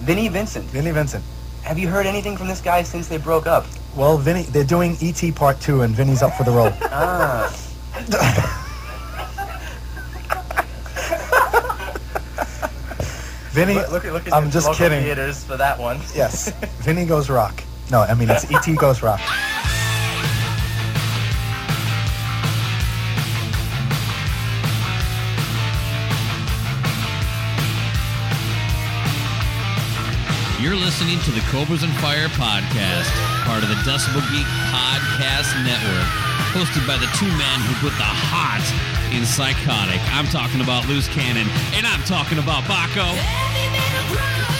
Vinnie Vincent. Vinnie Vincent. Have you heard anything from this guy since they broke up? Well, Vinny, they're doing ET Part 2 and Vinny's up for the role. Ah. Vinny, look, look, look at I'm just kidding. theaters for that one. Yes, Vinny goes rock. No, I mean, it's ET goes rock. You're listening to the Cobras and Fire podcast, part of the Decibel Geek Podcast Network, hosted by the two men who put the hot in psychotic. I'm talking about Loose Cannon, and I'm talking about Bakko.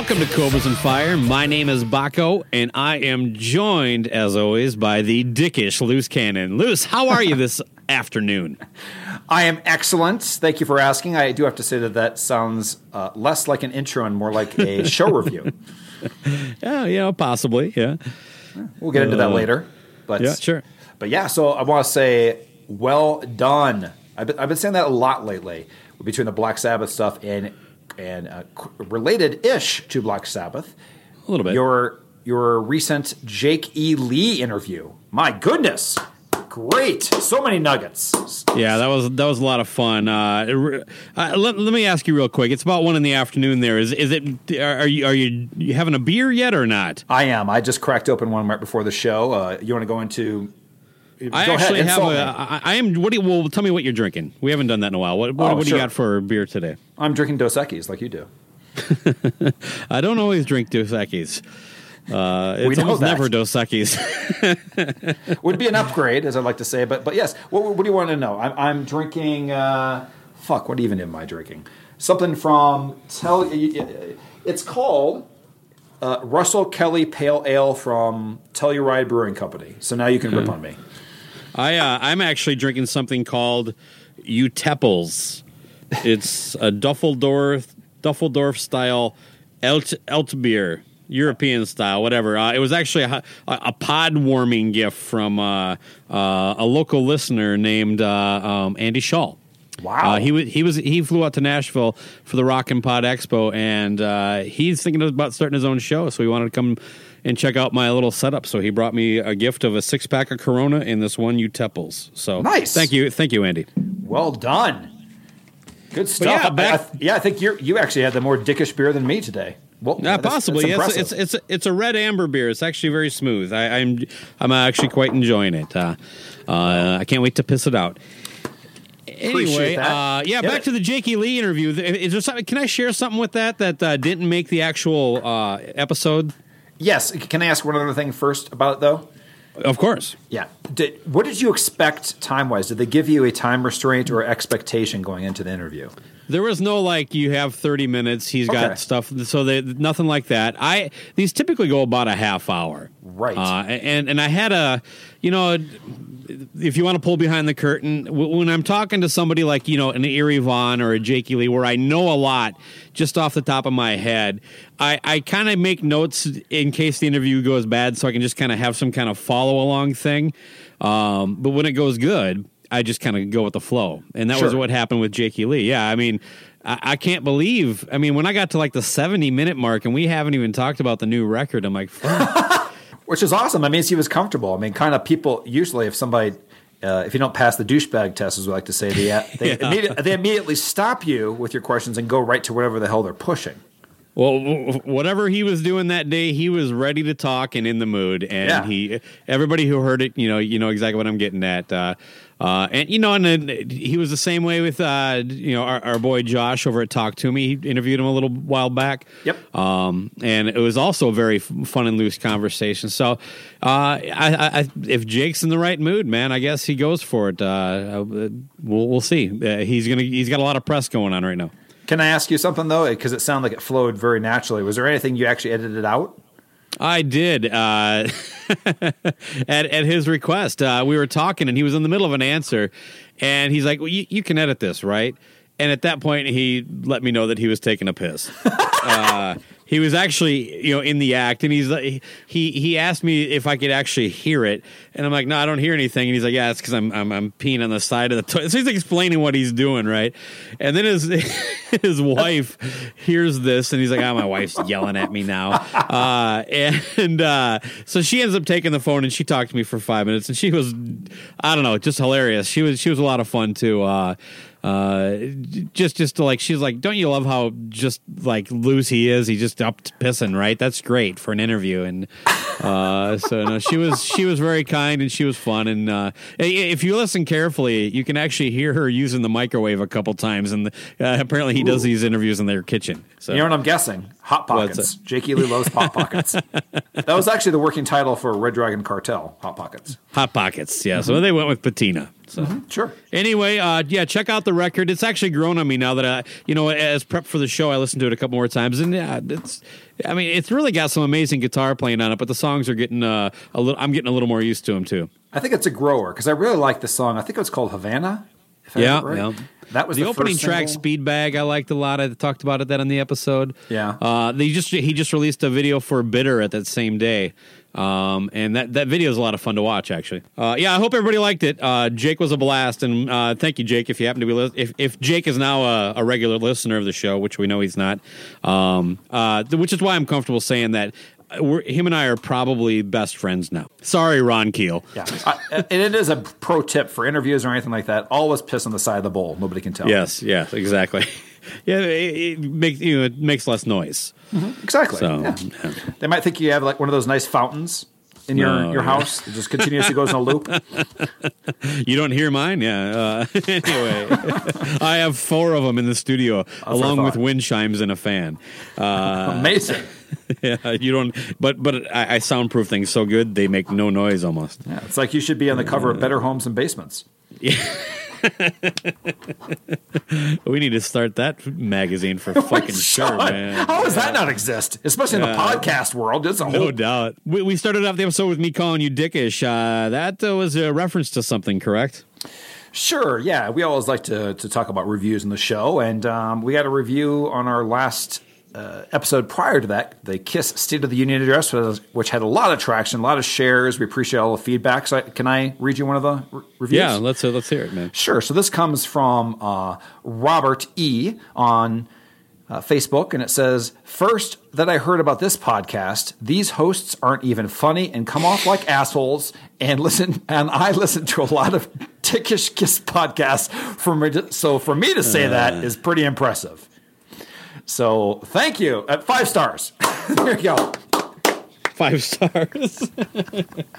Welcome to Cobras and Fire. My name is Bakko, and I am joined, as always, by the dickish Loose Cannon. Loose, how are you this afternoon? I am excellent. Thank you for asking. I do have to say that that sounds uh, less like an intro and more like a show review. Yeah, you know, possibly. Yeah, We'll get into that Uh, later. But yeah, sure. But yeah, so I want to say, well done. I've been, I've been saying that a lot lately between the Black Sabbath stuff and and uh, related ish to Black Sabbath. A little bit. Your your recent Jake E. Lee interview. My goodness, great! So many nuggets. Yeah, that was that was a lot of fun. Uh, it uh, let, let me ask you real quick. It's about one in the afternoon. There is is it? Are you are you, you having a beer yet or not? I am. I just cracked open one right before the show. Uh, you want to go into? I go actually ahead, have a. I, I am. What do you? Well, tell me what you're drinking. We haven't done that in a while. What what, Oh, what do you got for beer today? I'm drinking Dos Equis like you do. I don't always drink Dos Equis. Uh, it's almost that. never Dos Equis. Would be an upgrade, as I like to say. But but yes, what, what do you want to know? I'm, I'm drinking. Uh, fuck, what even am I drinking? Something from tell. It's called uh, Russell Kelly Pale Ale from Telluride Brewing Company. So now you can rip on me. I uh, I'm actually drinking something called Uteppels. It's a Duffeldorf Duffeldorf style Alt Altbier, European style, whatever. Uh, it was actually a, a pod warming gift from uh, uh, a local listener named uh, um, Andy Shaw. Wow. Uh, he was he was he flew out to Nashville for the Rock and Pod Expo, and uh, he's thinking about starting his own show. So he wanted to come and check out my little setup. So he brought me a gift of a six pack of Corona and this one Uteppels. So Nice. Thank you, thank you, Andy. Well done. Good stuff. yeah, I- back- I, yeah, I think you you actually had the more dickish beer than me today. Well, Yeah, that's- possibly. that's Yes, impressive. it's it's it's a red amber beer. It's actually very smooth. I, I'm I'm actually quite enjoying it. Uh, uh, I can't wait to piss it out. Anyway, uh, yeah, Yeah. back to the Jakey Lee interview. Is there something? Can I share something with that that uh, didn't make the actual uh, episode? yes. Can I ask one other thing first about it though? Of course. Yeah. Did, what did you expect time wise? Did they give you a time restraint or expectation going into the interview? There was no like you have 30 minutes. He's Okay. got stuff, so they nothing like that. I these typically go about a half hour, Right. Uh, and and I had a, you know, if you want to pull behind the curtain, when I'm talking to somebody like you know an Eerie Von or a Jakey Lee, where I know a lot just off the top of my head, I I kind of make notes in case the interview goes bad, so I can just kind of have some kind of follow along thing. Um, but when it goes good, I just kind of go with the flow, and that was what happened with Jakey Lee. Yeah, I mean. I I can't believe. I mean, when I got to like the seventy minute mark, and we haven't even talked about the new record, I'm like. Which is awesome. I mean, he was comfortable. I mean, kind of people usually, if somebody, uh, if you don't pass the douchebag test, as we like to say, they uh, they, immediately, they immediately stop you with your questions and go right to whatever the hell they're pushing. Well, whatever he was doing that day, he was ready to talk and in the mood. And Yeah. he, everybody who heard it, you know, you know exactly what I'm getting at. Uh, uh, and you know, and then he was the same way with, uh, you know, our, our boy Josh over at Talk Toomey. He interviewed him a little while back. Yep. Um, and it was also a very f- fun and loose conversation. So, uh, I, I, if Jake's in the right mood, man, I guess he goes for it. Uh, uh, we'll, we'll see. Uh, he's gonna, he's got a lot of press going on right now. Can I ask you something though? Because it sounded like it flowed very naturally. Was there anything you actually edited out? I did. Uh, at at his request, uh, we were talking, and he was in the middle of an answer, and he's like, well, you, "You can edit this, right?" And at that point, he let me know that he was taking a piss. uh, he was actually, you know, in the act, and he's like, he he asked me if I could actually hear it, and I'm like, no, I don't hear anything. And he's like, yeah, it's because I'm, I'm I'm peeing on the side of the toilet. So he's explaining what he's doing, right? And then his his wife hears this, and he's like, oh, my wife's yelling at me now. Uh, and uh, so she ends up taking the phone, and she talked to me for five minutes, and she was, I don't know, just hilarious. She was she was a lot of fun too. Uh, uh just just to like she's like don't you love how just like loose he is he just up pissing right that's great for an interview and uh so no she was she was very kind and she was fun and uh if you listen carefully you can actually hear her using the microwave a couple times and uh, apparently he does these interviews in their kitchen so You know what I'm guessing? Hot Pockets. Jakey Lee loves Hot Pockets. that was actually the working title for Red Dragon Cartel. Hot Pockets. hot pockets yeah so they went with patina so Sure. Anyway, uh, yeah, check out the record. It's actually grown on me now that I, you know, as prep for the show, I listened to it a couple more times, and yeah, it's, I mean, it's really got some amazing guitar playing on it. But the songs are getting uh, a little, I'm getting a little more used to them too. I think it's a grower because I really like the song. I think it was called Havana. If Yeah, right. yeah. That was the, the, opening first track, single. "Speed Bag," I liked a lot. I talked about it that on the episode. Yeah. uh, they just he just released a video for "Bitter" at that same day. Um, and that, that video is a lot of fun to watch, actually. Uh, yeah, I hope everybody liked it. Uh, Jake was a blast, and uh, thank you, Jake. If you happen to be, li- if if Jake is now a, a regular listener of the show, which we know he's not, um, uh, which is why I'm comfortable saying that we're, him and I are probably best friends now. Sorry, Ron Keel. Yeah, I, and it is a pro tip for interviews or anything like that. Always piss on the side of the bowl. Nobody can tell. Yes, yes, exactly. yeah, it, it makes you know it makes less noise. Exactly. So Yeah. yeah. They might think you have like one of those nice fountains in your No, your yeah. house. It just continuously goes in a loop. you don't hear mine, yeah. Uh, anyway, I have four of them in the studio, what I along with wind chimes and a fan. Uh, Amazing. yeah, you don't, but but I, I soundproof things so good they make no noise almost. Yeah, it's like you should be on the cover of Better Homes and Basements. We need to start that magazine for fucking sure, man. How does that not exist? Especially in the Yeah. podcast world. It's a whole No doubt. We, we started off the episode with me calling you dickish. Uh, that uh, was a reference to something, correct? Sure, yeah. We always like to, to talk about reviews in the show, and um, we had a review on our last uh, episode prior to that, the Kiss State of the Union address, which had a lot of traction, a lot of shares. We appreciate all the feedback. So, I, can I read you one of the re- reviews? Yeah, let's uh, let's hear it, man. Sure. So this comes from uh, Robert E on uh, Facebook, and it says, First that I heard about this podcast, these hosts aren't even funny and come off like assholes. And listen, and I listen to a lot of Tickish Kiss podcasts. For me to, so for me to say that is pretty impressive. So thank you. At five stars. there you go. Five stars.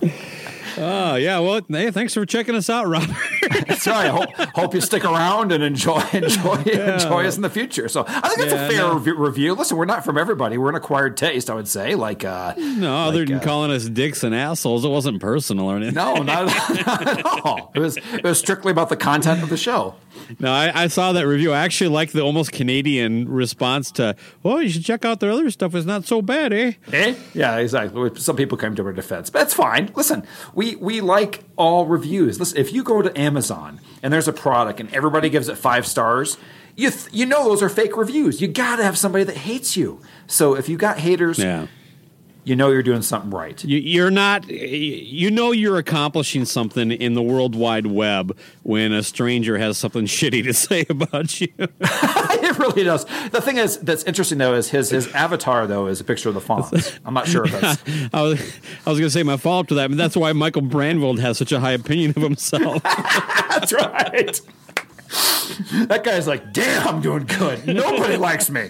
oh yeah, well, hey, thanks for checking us out, Robert. That's right. I hope, hope you stick around and enjoy enjoy enjoy us in the future. So I think it's Yeah, a fair no. rev- review. Listen, we're not from everybody. We're an acquired taste, I would say. Like, uh, No, other Like, than uh, calling us dicks and assholes, it wasn't personal or anything. no, not, not at all. It was it was strictly about the content of the show. No, I, I saw that review. I actually like the almost Canadian response to, "Well, you should check out their other stuff. It's not so bad, eh?" Eh? Yeah, exactly. Some people came to our defense, but it's fine. Listen, we we we like all reviews. Listen, if you go to Amazon and there's a product and everybody gives it five stars, you th- you know those are fake reviews. You got to have somebody that hates you. So if you got haters, Yeah. You know you're doing something right. You, you're not. You know you're accomplishing something in the World Wide Web when a stranger has something shitty to say about you. it really does. The thing is that's interesting though is his his avatar though is a picture of the Fonz. I'm not sure if that's I was, I was going to say my follow up to that, but that's why Michael Brandvold has such a high opinion of himself. that's right. that guy's like, damn, I'm doing good. Nobody likes me.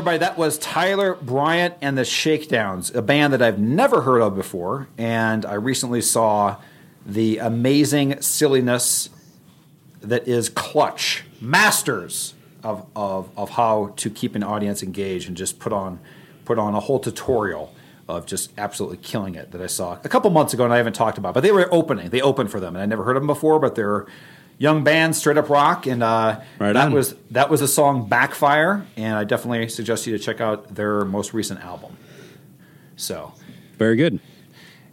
Everybody, that was Tyler Bryant and the Shakedowns, a band that I've never heard of before. And I recently saw the amazing silliness that is Clutch, masters of, of, of how to keep an audience engaged and just put on, put on a whole tutorial of just absolutely killing it that I saw a couple months ago and I haven't talked about. But they were opening, they opened for them. And I never heard of them before, but they're young band, Straight Up Rock, and uh, Right that on. was that was the song "Backfire," and I definitely suggest you to check out their most recent album. So, Very good.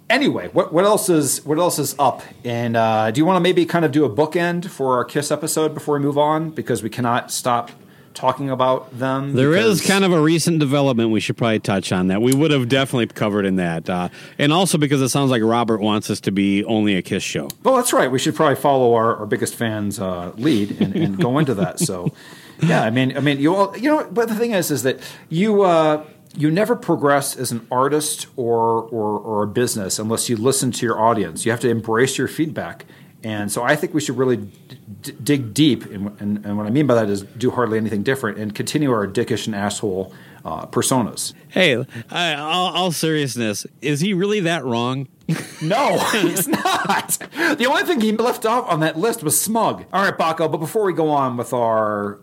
anyway, what what else is what else is up? And uh, do you want to maybe kind of do a bookend for our Kiss episode before we move on because we cannot stop talking about them? There is kind of a recent development we should probably touch on that. We would have definitely covered in that. Uh, and also because it sounds like Robert wants us to be only a Kiss show. Well, that's right. We should probably follow our, our biggest fans' uh, lead and, and go into that. So, yeah, I mean, I mean, you all, you know, but the thing is, is that you uh, you never progress as an artist or, or or a business unless you listen to your audience. You have to embrace your feedback. And so I think we should really d- dig deep, and, and, and what I mean by that is do hardly anything different and continue our dickish and asshole uh, personas. Hey, I, all, all seriousness, is he really that wrong? No, he's not. The only thing he left off on that list was smug. All right, Bakko. But before we go on with our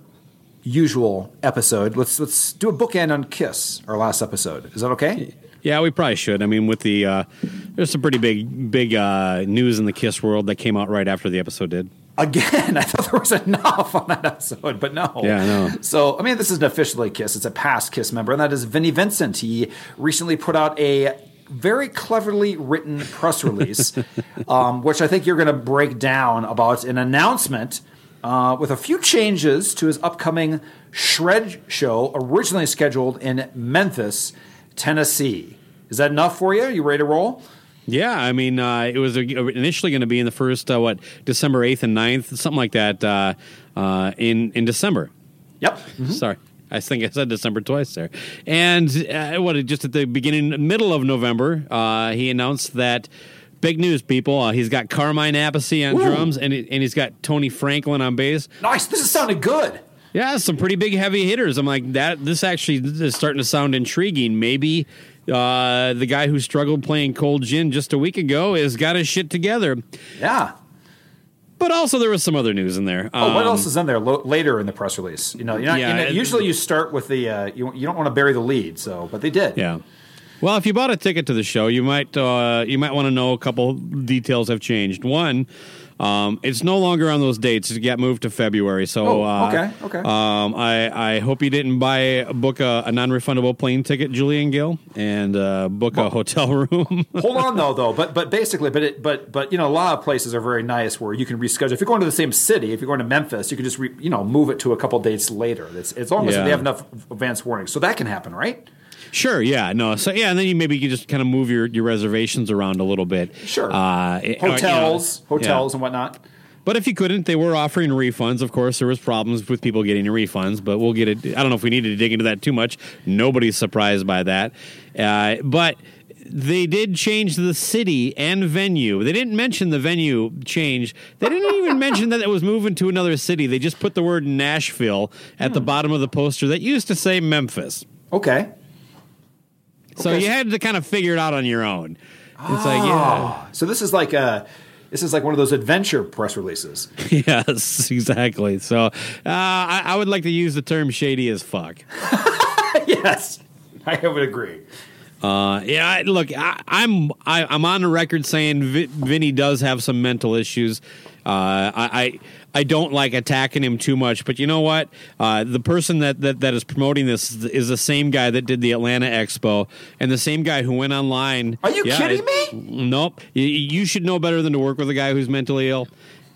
usual episode, let's let's do a bookend on Kiss, our last episode. Is that okay? Yeah, we probably should. I mean, with the uh, there's some pretty big big uh, news in the Kiss world that came out right after the episode did. Again, I thought there was enough on that episode, but no. Yeah, I know. So, I mean, this isn't officially Kiss; it's a past Kiss member, and that is Vinnie Vincent. He recently put out a very cleverly written press release, um, which I think you're going to break down about an announcement uh, with a few changes to his upcoming Shred show, originally scheduled in Memphis, Tennessee. Is that enough for you? You ready to roll? Yeah, I mean, uh, it was initially going to be in the first uh, what December eighth and 9th, something like that, uh, uh, in in December. Yep. Sorry. I think I said December twice there. And uh, what, just at the beginning, middle of November, uh, he announced that big news, people. Uh, he's got Carmine Appice on Woo. drums, and, it- and he's got Tony Franklin on bass. Nice. This is sounding good. Yeah, some pretty big heavy hitters. I'm like, that. this actually is starting to sound intriguing. Maybe uh, the guy who struggled playing Cold Gin just a week ago has got his shit together. Yeah. But also, there was some other news in there. Oh, what Um, else is in there lo- later in the press release? You know, not, Yeah, you know, usually you start with the uh, you you don't want to bury the lead, so but they did. Yeah. Well, if you bought a ticket to the show, you might uh, you might want to know a couple details have changed. One, um, it's no longer on those dates; it got moved to February. So, Oh, uh, okay, okay. Um, I I hope you didn't buy book a, a non refundable plane ticket, Julian Gill, and uh, book a hotel room. Hold on though, though. But but basically, but it, but but you know, a lot of places are very nice where you can reschedule. If you're going to the same city, if you're going to Memphis, you can just re, you know move it to a couple dates later. It's as long as Yeah. they have enough advance warning, so that can happen, right? Sure, yeah, no, so yeah, and then you maybe you just kind of move your, your reservations around a little bit. Sure. uh, it- or, you know, Hotels, yeah. hotels, and whatnot. But if you couldn't, they were offering refunds. Of course, there was problems with people getting refunds, but we'll get it. I don't know if we needed to dig into that too much. Nobody's surprised by that. Uh, but they did change the city and venue. They didn't mention the venue change. They didn't even mention that it was moving to another city. They just put the word Nashville at the bottom of the poster that used to say Memphis. Okay. So Okay. you had to kind of figure it out on your own. It's like, yeah. So this is like a this is like one of those adventure press releases. Yes, exactly. So uh, I, I would like to use the term shady as fuck. yes, I would agree. Uh, yeah, I, look, I, I'm I, I'm on the record saying Vi- Vinny does have some mental issues. Uh, I, I don't like attacking him too much, but you know what? Uh, the person that, that that is promoting this is, is the same guy that did the Atlanta Expo, and the same guy who went online. Are you Yeah, kidding me? Nope. You, you should know better than to work with a guy who's mentally ill.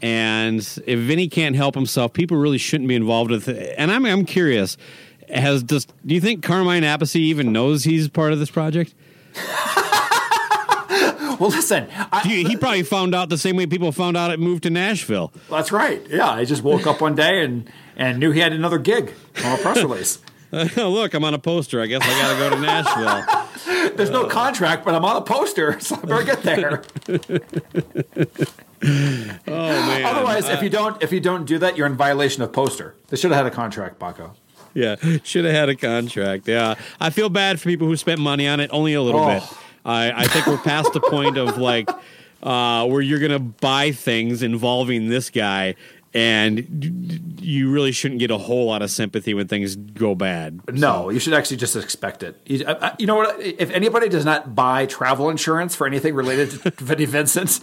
And if Vinny can't help himself, people really shouldn't be involved with it. And I'm I'm curious. Has does do you think Carmine Appice even knows he's part of this project? Well, listen, I, He, he probably found out the same way people found out it moved to Nashville. that's right. Yeah, I just woke up one day and and knew he had another gig on a press release. look, I'm on a poster. I guess I got to go to Nashville. There's no contract, but I'm on a poster, so I better get there. Oh man. Otherwise, if uh, you don't if you don't do that, you're in violation of poster. They should have had a contract, Bakko. yeah, should have had a contract. Yeah, I feel bad for people who spent money on it. Only a little Oh. bit. I, I think we're past the point of like uh, where you're gonna buy things involving this guy. And you really shouldn't get a whole lot of sympathy when things go bad. No, you should actually just expect it. You, uh, uh, you know what? If anybody does not buy travel insurance for anything related to Vinnie Vincent,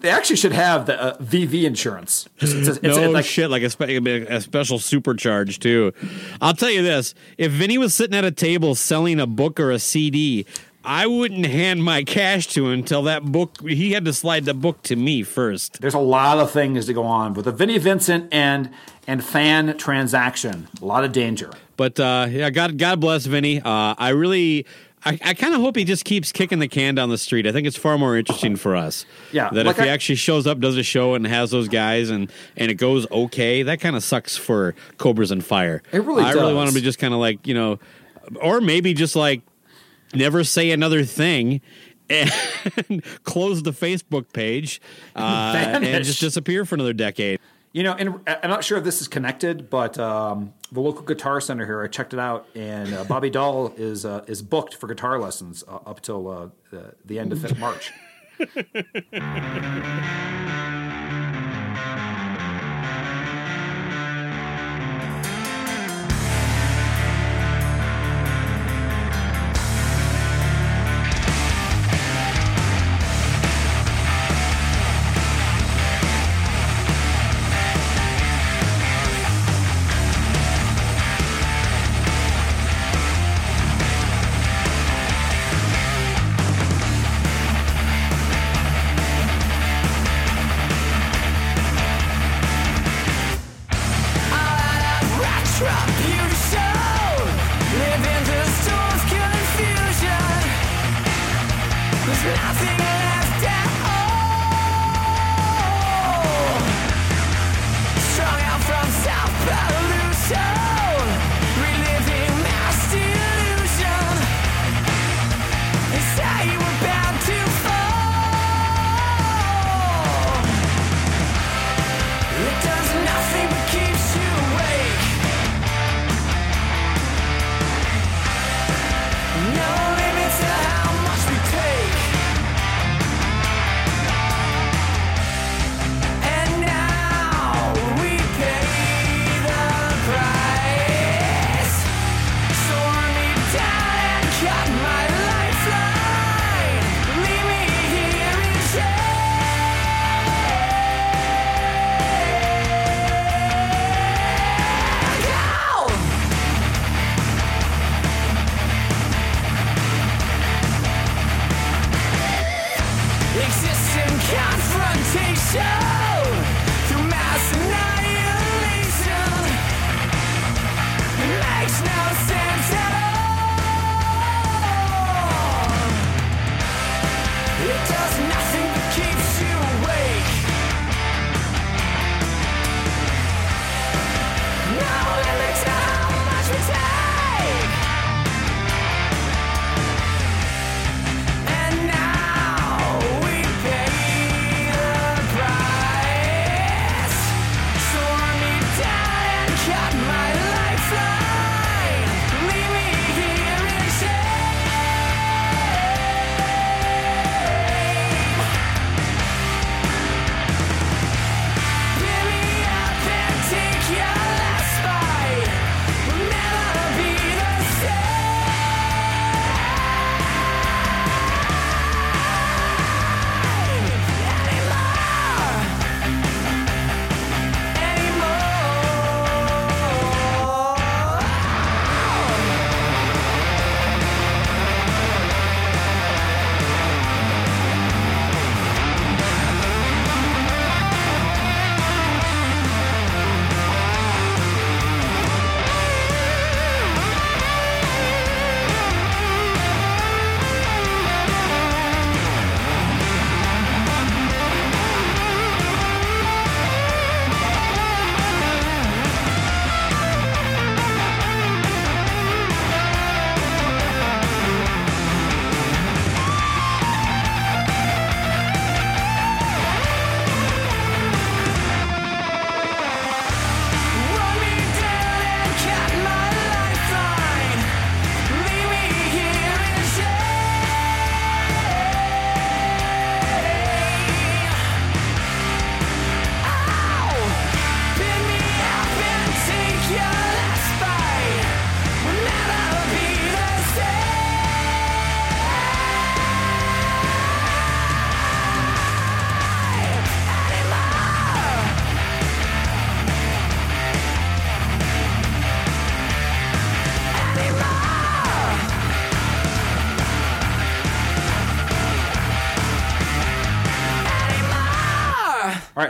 They actually should have the uh, VV insurance. It's, it's, it's, no like, shit, like a, spe- a special supercharge too. I'll tell you this: if Vinny was sitting at a table selling a book or a CD, I wouldn't hand my cash to him until that book. He had to slide the book to me first. There's a lot of things to go on with the Vinnie Vincent and and fan transaction. A lot of danger. But uh, yeah, God, God bless Vinny. Uh, I really, I, I kind of hope he just keeps kicking the can down the street. I think it's far more interesting for us. Yeah, that like if he I- actually shows up, does a show, and has those guys, and and it goes okay, that kind of sucks for Cobras and Fire. It really I really want does. him to just kind of like you know, or maybe just like never say another thing and close the Facebook page uh, and just disappear for another decade. You know, and I'm not sure if this is connected, but um, the local guitar center here, I checked it out, and uh, Bobby Doll is uh, is booked for guitar lessons uh, up till uh, the end of March.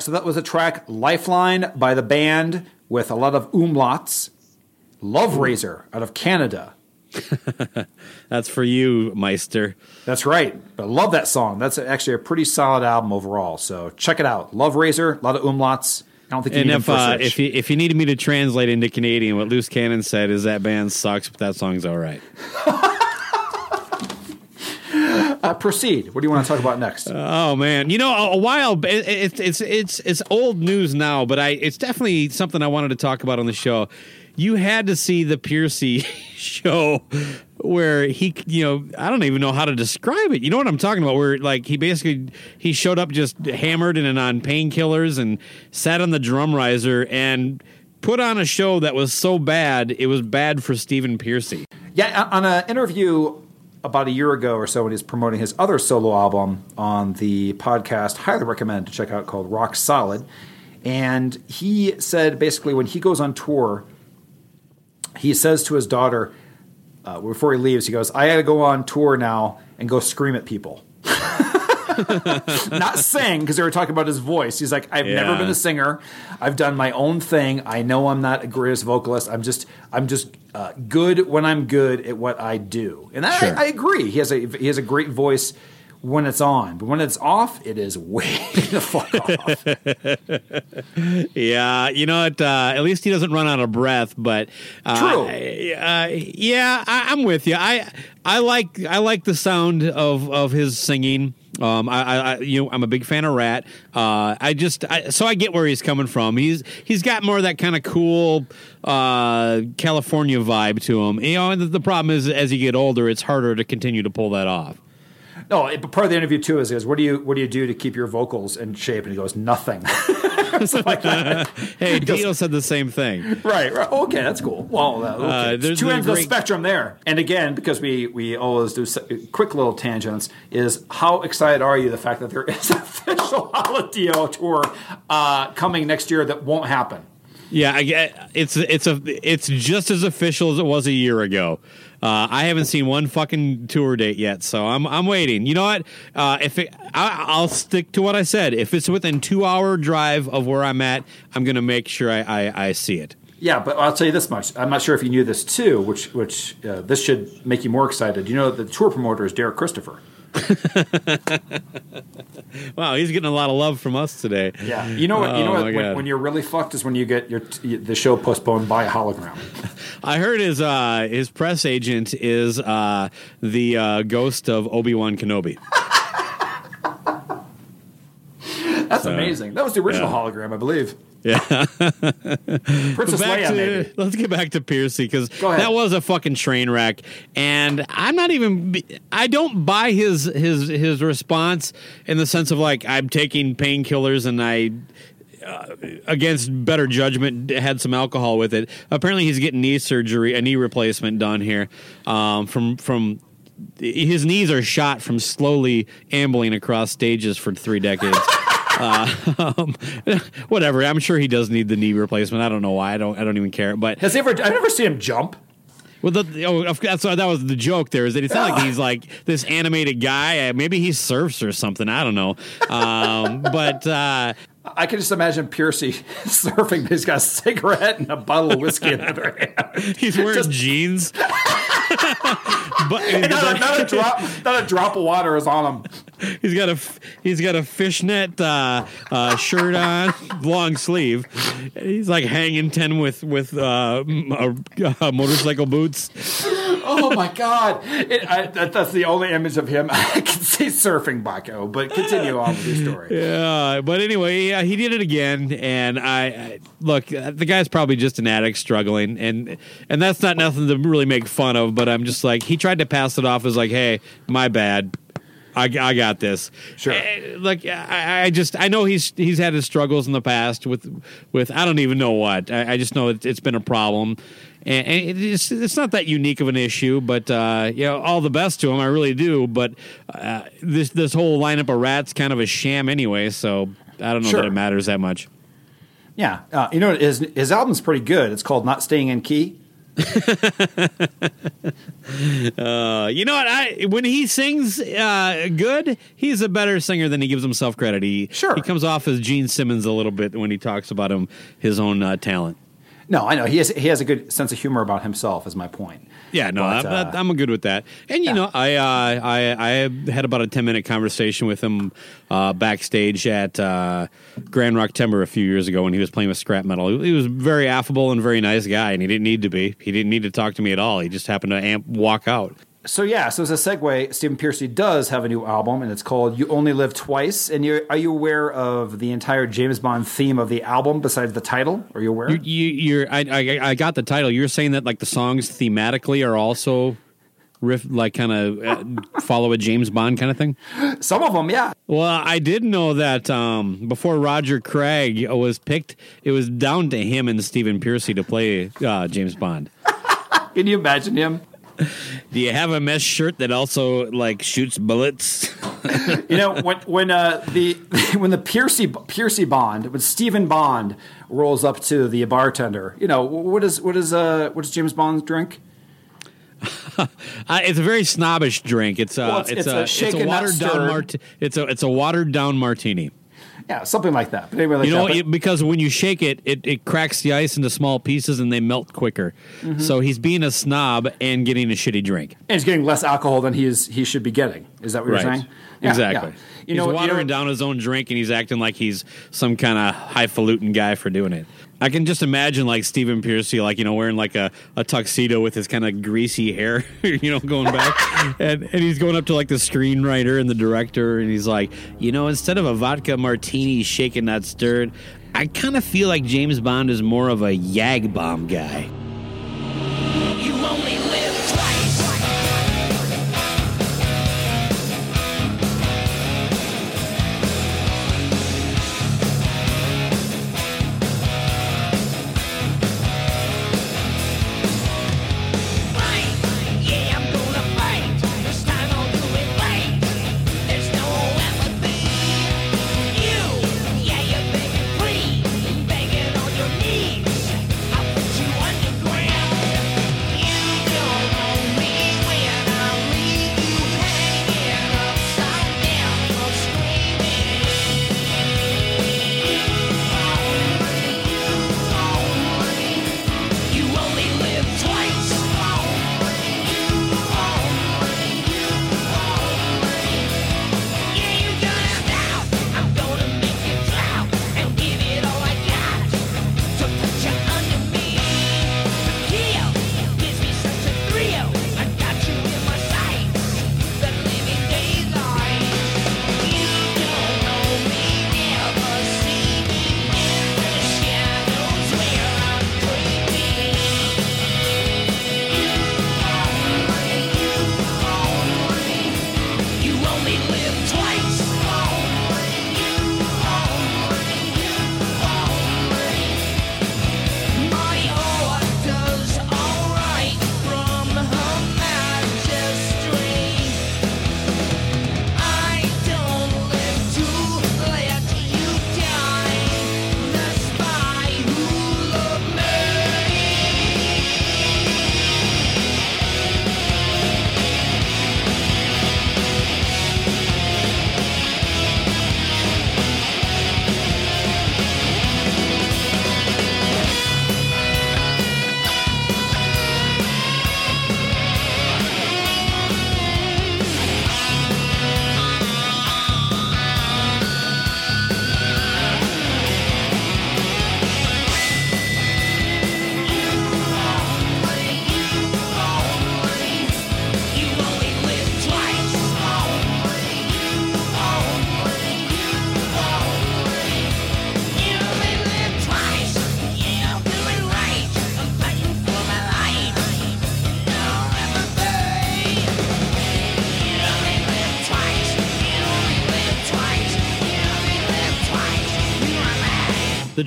So that was a track Lifeline by the band with a lot of umlauts. Love Razer out of Canada. That's for you, Meister. That's right. I love that song. That's actually a pretty solid album overall. So check it out. Love Razer, a lot of umlauts. I don't think you And need if uh, if you if you needed me to translate into Canadian, what Loose Cannon said is that band sucks, but that song's all right. uh, proceed. What do you want to talk about next? Oh man, you know, a, a while it, it's it's it's it's old news now, but I it's definitely something I wanted to talk about on the show. You had to see the Pearcy show where he, you know, I don't even know how to describe it. You know what I'm talking about? Where like he basically he showed up just hammered and on painkillers and sat on the drum riser and put on a show that was so bad it was bad for Stephen Pearcy. Yeah, on an interview about a year ago or so when he was promoting his other solo album on the podcast, highly recommend to check out called Rock Solid. And he said basically when he goes on tour, he says to his daughter uh, before he leaves, he goes, "I got to go on tour now and go scream at people." Not sing because they were talking about his voice. He's like, I've never been a singer. I've done my own thing. I know I'm not a greatest vocalist. I'm just, I'm just uh, good when I'm good at what I do. And I, Sure. I agree. He has a he has a great voice when it's on, but when it's off, it is way the fuck off. Yeah, you know what? Uh, at least he doesn't run out of breath. But uh, True. Uh, yeah, I, I'm with you. I I like I like the sound of of his singing. Um, I, I, I you know I'm a big fan of Ratt. Uh, I just I, so I get where he's coming from. He's he's got more of that kind of cool uh, California vibe to him. You know, and the, the problem is as you get older, it's harder to continue to pull that off. No, it, but part of the interview too is, is what do you what do you do to keep your vocals in shape? And he goes, nothing. Like. Hey, Dio said the same thing. Right, right. Okay, that's cool. Well, uh, okay. Uh, there's two ends of the spectrum there. And again, because we we always do quick little tangents, is how excited are you the fact that there is an official Holiday tour uh, coming next year that won't happen? Yeah, I get it's it's a it's just as official as it was a year ago. Uh, I haven't seen one fucking tour date yet, so I'm I'm waiting. You know what? Uh, if it, I, I'll stick to what I said. If it's within two hour drive of where I'm at, I'm to make sure I, I, I see it. Yeah, but I'll tell you this much. I'm not sure if you knew this too, which which uh, this should make you more excited. You know the tour promoter is Derek Christopher. Wow, he's getting a lot of love from us today. Yeah, you know what? You know Oh, what? When, when you're really fucked is when you get your the show postponed by a hologram. I heard his uh, his press agent is uh, the uh, ghost of Obi Wan Kenobi. That's amazing. That was the original yeah. hologram, I believe. Yeah. Princess Leia, to, maybe. let's get back to Pearcy because that was a fucking train wreck, and I'm not even. I don't buy his his his response in the sense of like I'm taking painkillers and I. Uh, against better judgment, had some alcohol with it. Apparently, he's getting knee surgery, a knee replacement done here. Um, from from his knees are shot from slowly ambling across stages for three decades. uh, um, whatever. I'm sure he does need the knee replacement. I don't know why. I don't. I don't even care. But Has he ever? I've never seen him jump. well, the, oh, that's that was the joke. There is that it's not like he's like this animated guy. Uh, Maybe he surfs or something. I don't know. Um, but uh, I can just imagine Pearcy surfing, he's got a cigarette and a bottle of whiskey in the other hand. he's wearing Just- jeans. but Not not a drop, not a drop of water is on him. He's got a he's got a fishnet uh, uh, shirt on, long sleeve. He's like hanging ten with with uh, uh, uh, motorcycle boots. Oh my god! It, I, that, that's the only image of him I can see surfing, Bakko. But continue on with your story. Yeah, but anyway, yeah, he did it again, and I, I look. uh, The guy's probably just an addict struggling, and and that's not nothing to really make fun of. But I'm just like he tried to pass it off as like, hey, my bad. I, I got this. Sure. Eh, Like I, I just I know he's he's had his struggles in the past with with I don't even know what. I, I just know it, it's been a problem, and, and it's it's not that unique of an issue. But uh, you know, all the best to him, I really do. But uh, this this whole lineup of Ratt's kind of a sham anyway. So I don't know Sure. that it matters that much. Yeah, uh, you know his his album's pretty good. It's called "Not Staying in Key." Uh, you know what? I when he sings uh, good, he's a better singer than he gives himself credit. He Sure. he comes off as Gene Simmons a little bit when he talks about him his own uh, talent. No, I know he has he has a good sense of humor about himself. Is my point. Yeah, no, But, I'm, uh, I'm good with that. And you yeah. know, I uh, I I had about a ten minute conversation with him uh, backstage at uh, Grand Rock Timber a few years ago when he was playing with scrap metal. He, he was very affable and very nice guy, and he didn't need to be. He didn't need to talk to me at all. He just happened to amp, walk out. So yeah, so as a segue, Stephen Pearcy does have a new album, and it's called "You Only Live Twice." And you are you aware of the entire James Bond theme of the album besides the title? Are you aware? You, you, you're I, I I got the title. You're saying that like the songs thematically are also riff like kind of uh, follow a James Bond kind of thing. Some of them, yeah. Well, I did know that um, before Roger Craig was picked, it was down to him and Stephen Pearcy to play uh, James Bond. Can you imagine him? Do you have a mesh shirt that also like shoots bullets? You know when when uh, the when the Pearcy Pearcy Bond when Stephen Bond rolls up to the bartender, you know what is what is uh what does James Bond drink? Uh, it's a very snobbish drink. It's uh, Well, it's- it's, it's a, a it's a watered down mart- It's a it's a watered down martini. Yeah, something like that. But anyway, like you know, that. Because when you shake it, it, it cracks the ice into small pieces and they melt quicker. Mm-hmm. So he's being a snob and getting a shitty drink. and he's getting less alcohol than he is he should be getting. Is that what you're saying? Yeah, exactly. yeah. He's You know, watering you know, down his own drink and he's acting like he's some kind of highfalutin guy for doing it. I can just imagine like Stephen Pearcy, like you know, wearing like a, a tuxedo with his kind of greasy hair, you know, going back, and and he's going up to like the screenwriter and the director, and he's like, you know, instead of a vodka martini shaken not stirred, I kind of feel like James Bond is more of a Yag Bomb guy.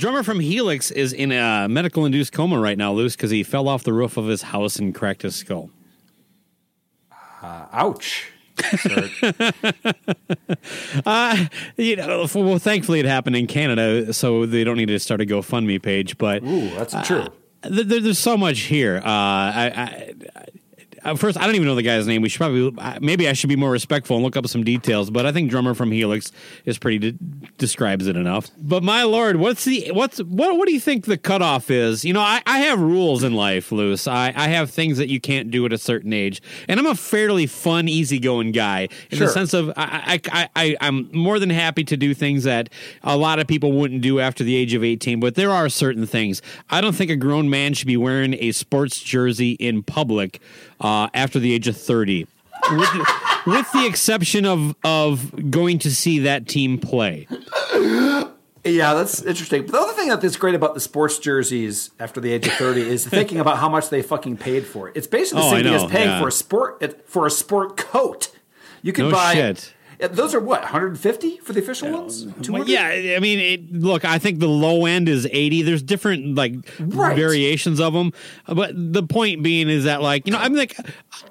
Drummer from Helix is in a medical induced coma right now, Loose, because he fell off the roof of his house and cracked his skull. ouch. Sir. You know, well, thankfully it happened in Canada, so they don't need to start a GoFundMe page. But Ooh, that's true. th- there, there's so much here. Uh, I, I, uh, first, I don't even know the guy's name. We should probably maybe I should be more respectful and look up some details. But I think drummer from Helix is pretty de- describes it enough. But my lord, what's the what's what what do you think the cutoff is? You know, I, I have rules in life, Loose. I, I have things that you can't do at a certain age, and I'm a fairly fun, easygoing guy in Sure. the sense of I, I, I, I I'm more than happy to do things that a lot of people wouldn't do after the age of 18. But there are certain things. I don't think a grown man should be wearing a sports jersey in public uh, after the age of 30. with, with the exception of of going to see that team play. Yeah, that's interesting. But the other thing that's great about the sports jerseys after the age of thirty is thinking about how much they fucking paid for it. It's basically the Oh, same thing as paying yeah. for a sport for a sport coat. You can No buy shit. Yeah, Those are what 150 for the official ones. Well, 200? yeah, I mean, it, look, I think the low end is eighty. There's different like Right. variations of them, but the point being is that like you know, I'm like,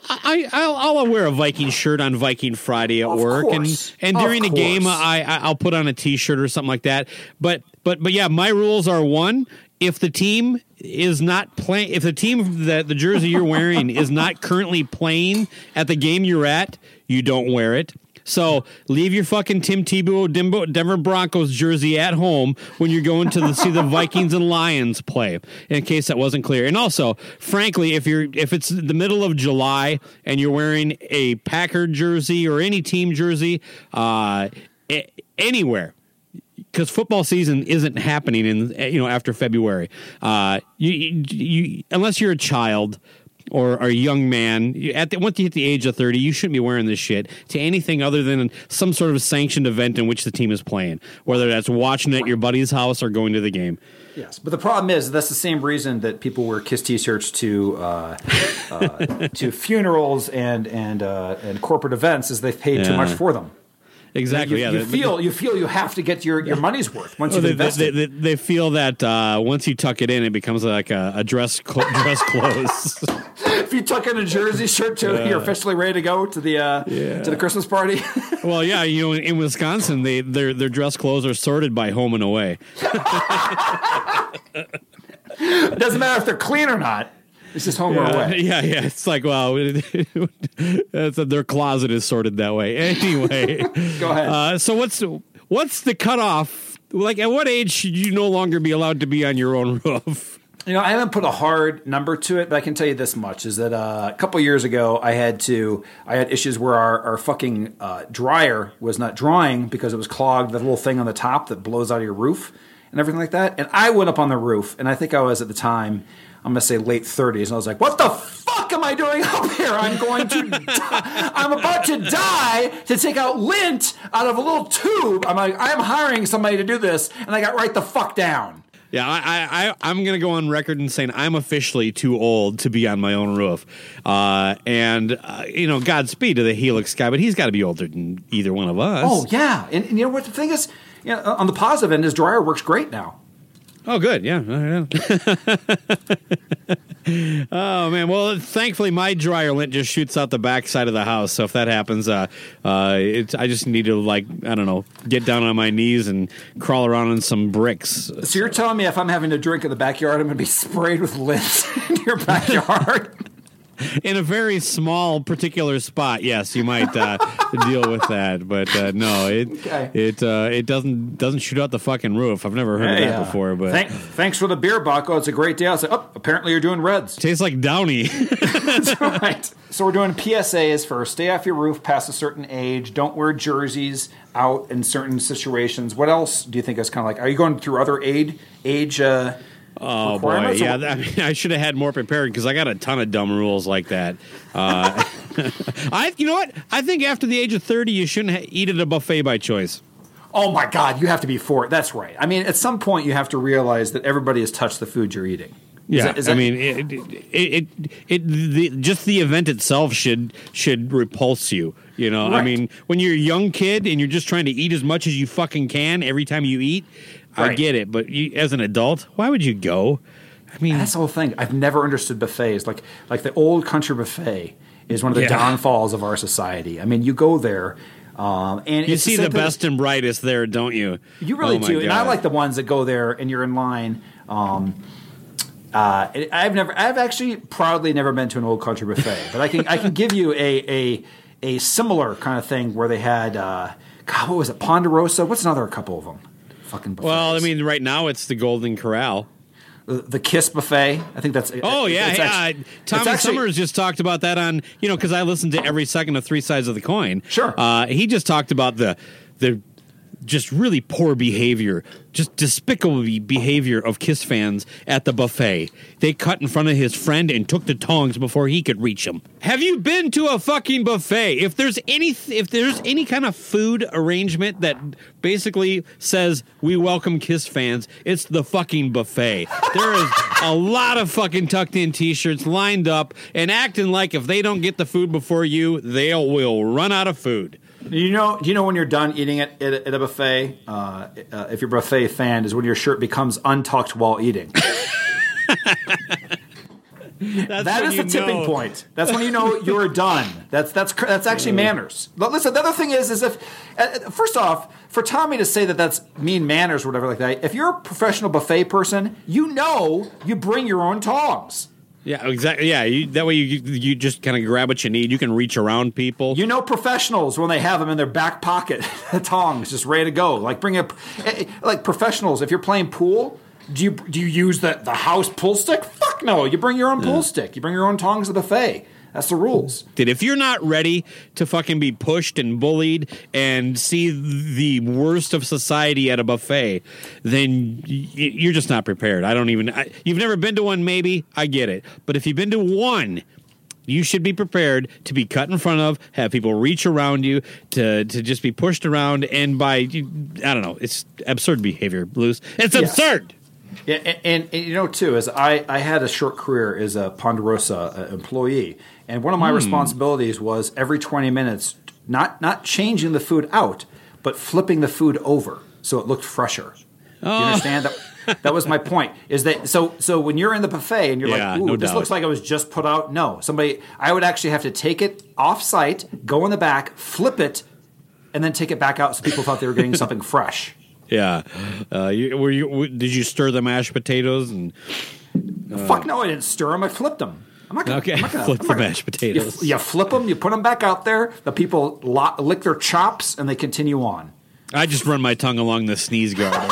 I I'll, I'll wear a Viking shirt on Viking Friday at Of work, course. and and during the game. I I- I'll put on a T-shirt or something like that. But but but yeah, my rules are one. If the team is not playing, if the team that the jersey you're wearing is not currently playing at the game you're at, you don't wear it. So leave your fucking Tim Tebow Denver, Denver Broncos jersey at home when you're going to the, see the Vikings and Lions play. In case that wasn't clear, and also, frankly, if you're if it's the middle of July and you're wearing a Packer jersey or any team jersey, uh, anywhere because football season isn't happening in you know after February. Uh, you, you, you unless you're a child or, a young man at the, once you hit the age of thirty, you shouldn't be wearing this shit to anything other than some sort of sanctioned event in which the team is playing, whether that's watching at your buddy's house or going to the game. Yes, but the problem is that's the same reason that people wear Kiss T-shirts to uh, uh, to funerals and and uh, and corporate events, is they've paid too much for them. Exactly. You, yeah. you the- feel you feel you have to get your, your money's worth once Well, you've they, invested. they, they, they feel that uh, once you tuck it in, it becomes like a, a dress cl- dress clothes. if you tuck in a jersey shirt to you're officially ready to go to the uh, to the Christmas party. well, yeah, you know, in, in Wisconsin, they their their dress clothes are sorted by home and away. it doesn't matter if they're clean or not. It's just home or Yeah, away. yeah, yeah. It's like, wow, their closet is sorted that way. Anyway, Go ahead. Uh, so what's what's the cutoff? Like, at what age should you no longer be allowed to be on your own roof? You know, I haven't put a hard number to it, but I can tell you this much: is that uh, a couple years ago, I had to, I had issues where our, our fucking uh, dryer was not drying because it was clogged. The little thing on the top that blows out of your roof and everything like that. And I went up on the roof, and I think I was at the time, I'm gonna say late 30s, and I was like, "What the fuck am I doing up here? I'm going to, die. I'm about to die to take out lint out of a little tube. I'm like, I'm hiring somebody to do this, and I got right the fuck down." Yeah, I, I, I'm gonna go on record and saying I'm officially too old to be on my own roof. Uh, and uh, you know, Godspeed to the Helix guy, but he's got to be older than either one of us. Oh yeah, and, and you know what the thing is? You know, on the positive end, his dryer works great now. Oh, good. Yeah. Oh, oh man. Well, thankfully, my dryer lint just shoots out the back side of the house. So if that happens, uh, uh, it's, I just need to like I don't know, get down on my knees and crawl around on some bricks. So you're telling me if I'm having a drink in the backyard, I'm going to be sprayed with lint in your backyard? in a very small particular spot. Yes, you might uh, deal with that, but uh, no, it Okay. it uh, it doesn't doesn't shoot out the fucking roof. I've never heard Hey, of that uh, before, but. thank, thanks for the beer, Bakko. It's a great day. I was like, oh, apparently you're doing Reds. Tastes like Downy. That's right. So we're doing PSAs for stay off your roof past a certain age. Don't wear jerseys out in certain situations. What else do you think is kind of like? Are you going through other aid age? Oh boy, or yeah. I mean, I should have had more prepared because I got a ton of dumb rules like that. Uh, I, you know what? I think after the age of thirty, you shouldn't ha- eat at a buffet by choice. oh my God, you have to be for it. That's right. I mean, at some point, you have to realize that everybody has touched the food you're eating. Is Yeah, that- I mean, it, it, it, it, the, just the event itself should should repulse you. You know, I mean, when you're a young kid and you're just trying to eat as much as you fucking can every time you eat, I get it. But you, as an adult, why would you go? I mean, That's the whole thing. I've never understood buffets. Like like the old country buffet is one of the Yeah. downfalls of our society. I mean, you go there, um, and you see the same best and brightest there, don't you? You really Oh do, and I like the ones that go there and you're in line. Um, Uh, I've never, I've actually proudly never been to an old country buffet, but I can, I can give you a, a, a similar kind of thing where they had, uh, God, what was it, Ponderosa? What's another couple of them? Fucking buffets. Well, I mean, right now it's the Golden Corral. the, the Kiss buffet. I think that's. Oh uh, yeah, it's yeah. actu- uh, Tommy actually- Summers just talked about that on you know because I listened to every second of Three Sides of the Coin. Sure. Uh, he just talked about the the just really poor behavior, just despicable behavior of Kiss fans at the buffet. They cut in front of his friend and took the tongs before he could reach them. Have you been to a fucking buffet? If there's any if there's any kind of food arrangement that basically says we welcome Kiss fans, it's the fucking buffet. There is a lot of fucking tucked in t-shirts lined up and acting like if they don't get the food before you, they will run out of food. You know, do you know when you're done eating it at, a- at a buffet? Uh, uh, if you're a buffet fan, is when your shirt becomes untucked while eating. That's That the tipping know. point. That's when you know you're done. That's that's that's actually manners. But listen, the other thing is, is if uh, first off, for Tommy to say that that's mean manners or whatever like that, if you're a professional buffet person, you know you bring your own tongs. Yeah, exactly. Yeah, you, that way you you just kind of grab what you need. You can reach around people. You know professionals when they have them in their back pocket, tongs just ready to go. Like bring up, eh, eh, like professionals. If you're playing pool, do you do you use the the house pool stick? Fuck no. You bring your own pool stick. You bring your own tongs to the buffet. That's the rules. Dude, if you're not ready to fucking be pushed and bullied and see the worst of society at a buffet, then you're just not prepared. I don't even. I, you've never been to one, maybe I get it, but if you've been to one. You should be prepared to be cut in front of, have people reach around you, to to just be pushed around, and by I don't know, it's absurd behavior, Blues. It's absurd. Yeah, and, and, and you know too, is I, I had a short career as a Ponderosa uh, employee, and one of my responsibilities was every twenty minutes, not not changing the food out, but flipping the food over so it looked fresher. You understand that? That was my point. Is that so? So when you're in the buffet and you're Yeah, like, "Ooh, no this doubt. looks like it was just put out." No, somebody. I would actually have to take it off site, go in the back, flip it, and then take it back out so people thought they were getting something fresh. Yeah. Uh, you, were you? Did you stir the mashed potatoes and? Fuck no, I didn't stir them. I flipped them. I'm not gonna, Okay, I'm not gonna, flip I'm the gonna- mashed potatoes. You, you flip them, you put them back out there. The people lo- lick their chops, and they continue on. I just run my tongue along the sneeze guard.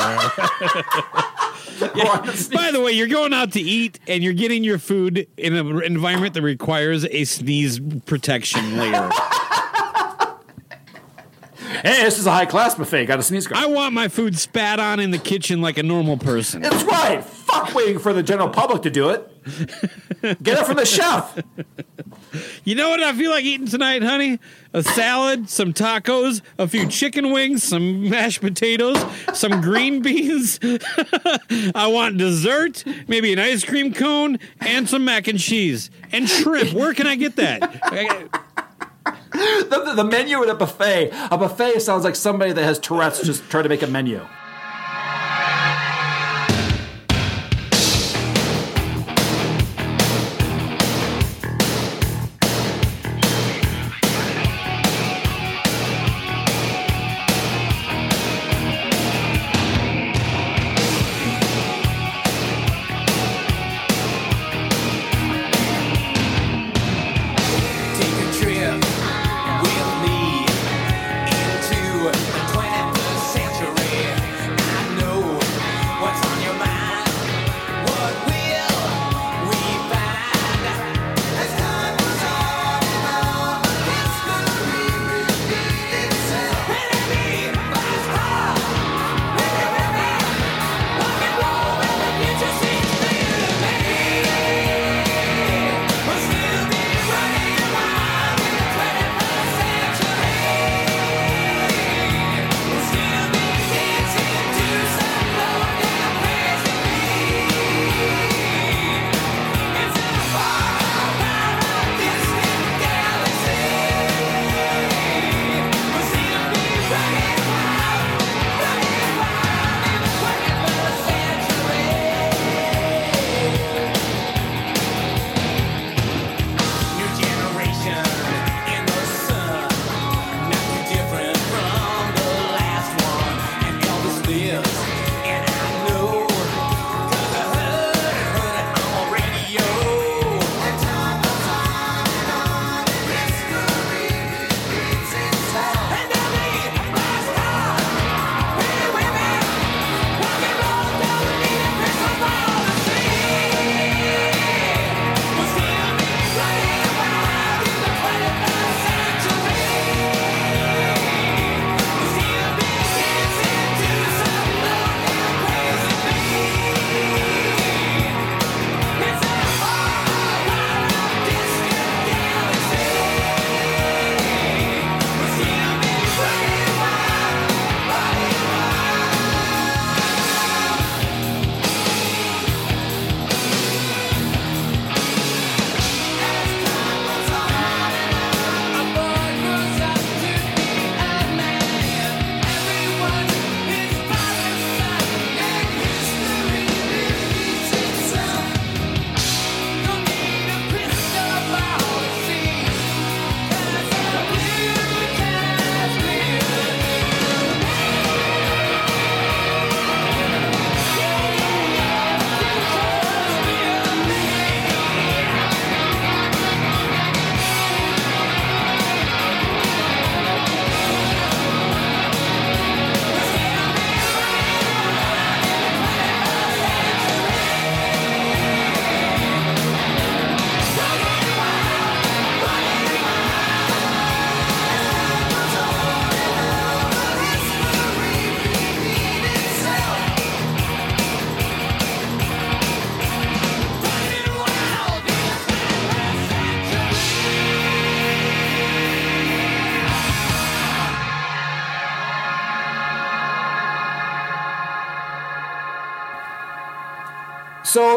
By the way, you're going out to eat and you're getting your food in an environment that requires a sneeze protection layer. Hey, this is a high class buffet. Got a sneeze guard. I want my food spat on in the kitchen like a normal person. That's right. Fuck waiting for the general public to do it. Get it from the chef. You know what I feel like eating tonight, honey? A salad, some tacos, a few chicken wings, some mashed potatoes, some green beans. I want dessert, maybe an ice cream cone, and some mac and cheese and shrimp. Where can I get that? The, the, the menu at a buffet. A buffet sounds like somebody that has Tourette's just trying to make a menu.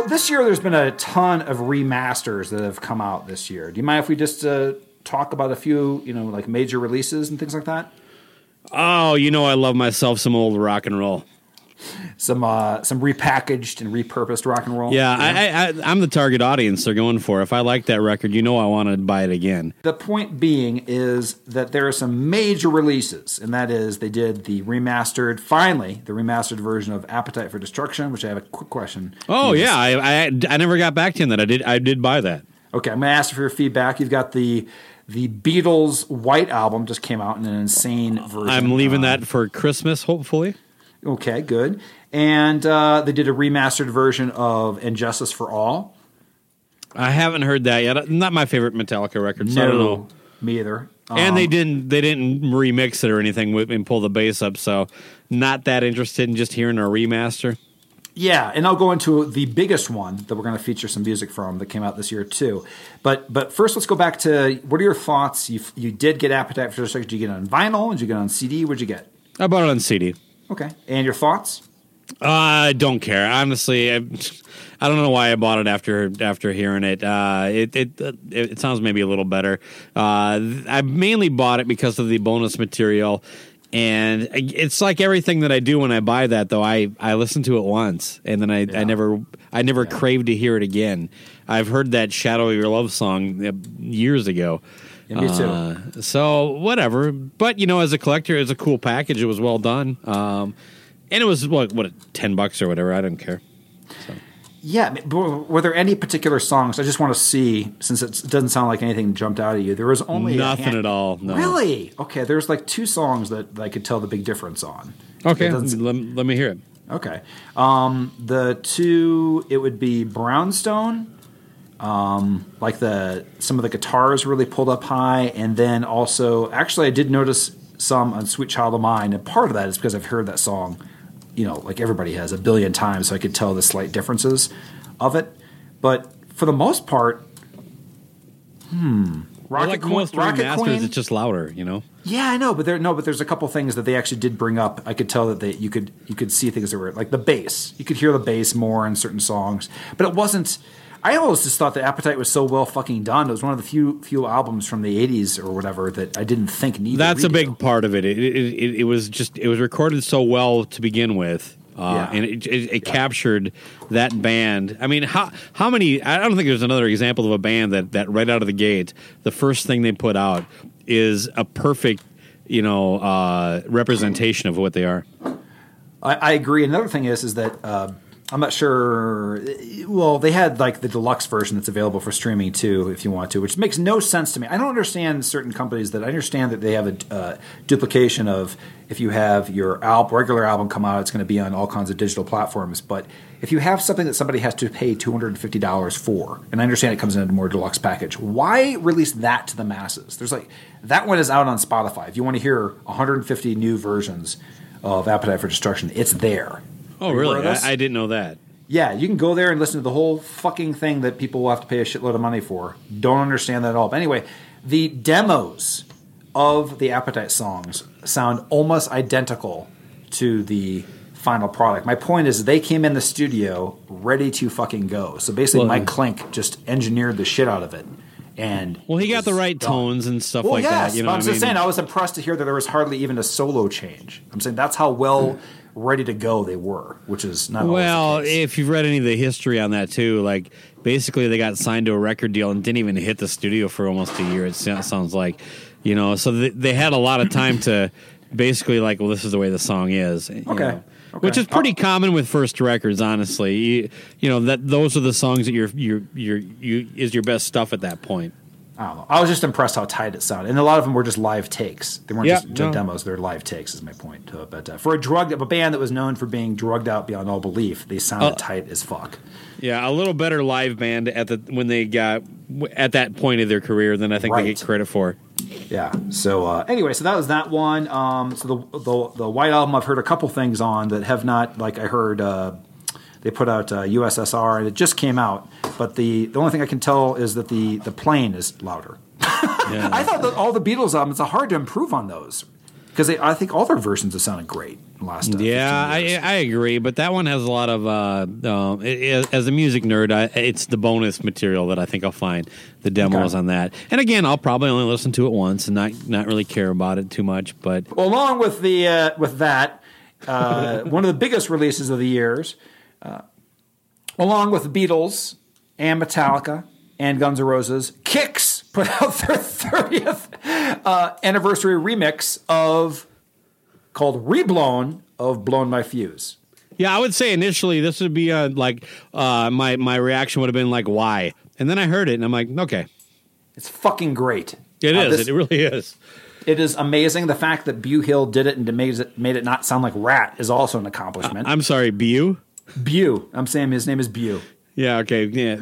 This year, there's been a ton of remasters that have come out this year. Do you mind if we just uh, talk about a few, you know, like major releases and things like that? Oh, you know I love myself some old rock and roll. Some uh, some repackaged and repurposed rock and roll. Yeah, I, I, I, I'm the target audience they're going for. If I like that record, you know I want to buy it again. The point being is that there are some major releases, and that is they did the remastered, finally, the remastered version of Appetite for Destruction, which I have a quick question. Oh you yeah, I, I I never got back to him that. I did I did buy that. Okay, I'm to ask for your feedback. You've got the the Beatles White album just came out in an insane version. I'm leaving Uh, that for Christmas, hopefully. Okay, good. And uh, they did a remastered version of And Justice for All. I haven't heard that yet. Not my favorite Metallica record, so I don't know. me either. And they Um, didn't they didn't remix it or anything with, and pull the bass up, so not that interested in just hearing a remaster. Yeah, and I'll go into the biggest one that we're going to feature some music from that came out this year too. But but first, let's go back to what are your thoughts? You you did get Appetite for Destruction. Did you get it on vinyl? Did you get it on CD? What'd you get? I bought it on CD. Okay, and your thoughts? I don't care. Honestly, I, I don't know why I bought it after after hearing it. Uh, it, it it sounds maybe a little better. Uh, I mainly bought it because of the bonus material, and it's like everything that I do when I buy that. Though I I listen to it once, and then I, I never I never crave to hear it again. I've heard that "Shadow of Your Love" song uh, years ago. Yeah, me too. Uh, so whatever, but you know, as a collector, it's a cool package. It was well done, um, and it was what what ten bucks or whatever. I don't care. Yeah, but were there any particular songs? I just want to see, since it doesn't sound like anything jumped out at you. There was only Nothing at all. No. Really? Okay, there's like two songs that I could tell the big difference on. Okay, let, let me hear it. Okay. Um, the two, it would be Brownstone. Um, like the some of the guitars really pulled up high, and then also, actually, I did notice some on "Sweet Child of Mine," and part of that is because I've heard that song, you know, like everybody has a billion times, so I could tell the slight differences of it. But for the most part, hmm, Well, Rocket, like Queen- most Rocket remasters, Queen, it's just louder. You know. yeah, I know, but there no, but there's a couple things that they actually did bring up. I could tell that they you could you could see things that were like the bass. You could hear the bass more in certain songs, but it wasn't. I always just thought that Appetite was so well fucking done. It was one of the few few albums from the '80s or whatever that I didn't think needed. That's a big part of it. It, it, it. was just it was recorded so well to begin with, uh, Yeah. and it, it, it captured that band. I mean, how how many? I don't think there's another example of a band that that right out of the gate, the first thing they put out is a perfect, you know, uh, representation of what they are. I, I agree. Another thing is, is that uh, I'm not sure. Well, they had like the deluxe version that's available for streaming too, if you want to, which makes no sense to me. I don't understand certain companies that I understand that they have a uh, duplication of if you have your al- regular album come out, it's going to be on all kinds of digital platforms. But if you have something that somebody has to pay two hundred and fifty dollars for, and I understand it comes in a more deluxe package, why release that to the masses? There's like that one is out on Spotify. If you want to hear 150 new versions of Appetite for Destruction, it's there. Oh, Are you aware really? I, I didn't know that. Yeah, you can go there and listen to the whole fucking thing that people will have to pay a shitload of money for. Don't understand that at all. But anyway, the demos of the Appetite songs sound almost identical to the final product. My point is they came in the studio ready to fucking go. So basically Well- Mike Clink just engineered the shit out of it. And Well, he got the right done. tones and stuff Well, like yes, that. You know, I'm what I just mean? saying I was impressed to hear that there was hardly even a solo change. I'm saying that's how well hmm. Ready to go they were, which is not Well, the case. if you've read any of the history on that too, like basically they got signed to a record deal and didn't even hit the studio for almost a year. It sounds like, you know, so they, they had a lot of time to basically like, well, this is the way the song is. Okay. know. Okay. Which is pretty common with first records, honestly. You, you know that those are the songs that you're you're you're you is your best stuff at that point. I don't know. I was just impressed how tight it sounded, and a lot of them were just live takes. They weren't Yeah, just no. demos; they're live takes. Is my point. To it. But uh, for a drug, a band that was known for being drugged out beyond all belief, they sounded Uh, tight as fuck. Yeah, a little better live band at the when they got at that point of their career than I think they get credit for. Yeah. So uh, anyway, so that was that one. Um, so the, the the White Album, I've heard a couple things on that have not like I heard. They put out uh, USSR, and it just came out. But the the only thing I can tell is that the the plane is louder. I thought that all the Beatles albums are hard to improve on those. because I think all their versions have sounded great. in Last uh, Yeah. I, I agree, but that one has a lot of. Uh, uh, it- it- as a music nerd, I, it's the bonus material that I think I'll find the demos Okay. on that. And again, I'll probably only listen to it once and not not really care about it too much. But Well, along with the uh, with that, uh, one of the biggest releases of the years, uh, along with the Beatles and Metallica and Guns N' Roses, KIX put out their thirtieth uh, anniversary remix of called "Reblown" of "Blown My Fuse." yeah, I would say initially this would be uh, like uh, my my reaction would have been like, "Why?" And then I heard it and I'm like, "Okay, It's fucking great. it Uh, is. this- it really is." It is amazing. The fact that Bew Hill did it and made it made it not sound like Ratt is also an accomplishment. I'm sorry, Bu. Bew. I'm saying his name is Bew. Yeah. Okay. Yeah.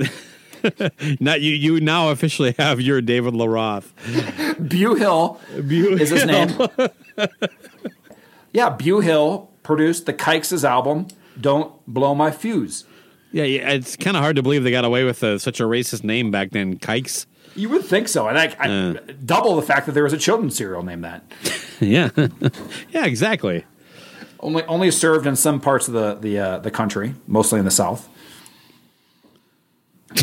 Not you. You now officially have your David Lee Roth. Bew Hill Bu is his name. yeah, Bew Hill produced the Kikes' album "Don't Blow My Fuse." Yeah, yeah, it's kind of hard to believe they got away with uh such a racist name back then, Kikes. You would think so, and I, I Uh. double the fact that there was a children's cereal named that. Yeah, yeah, exactly. Only only served in some parts of the the uh, the country, mostly in the South.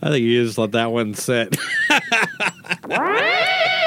I think you just let that one sit.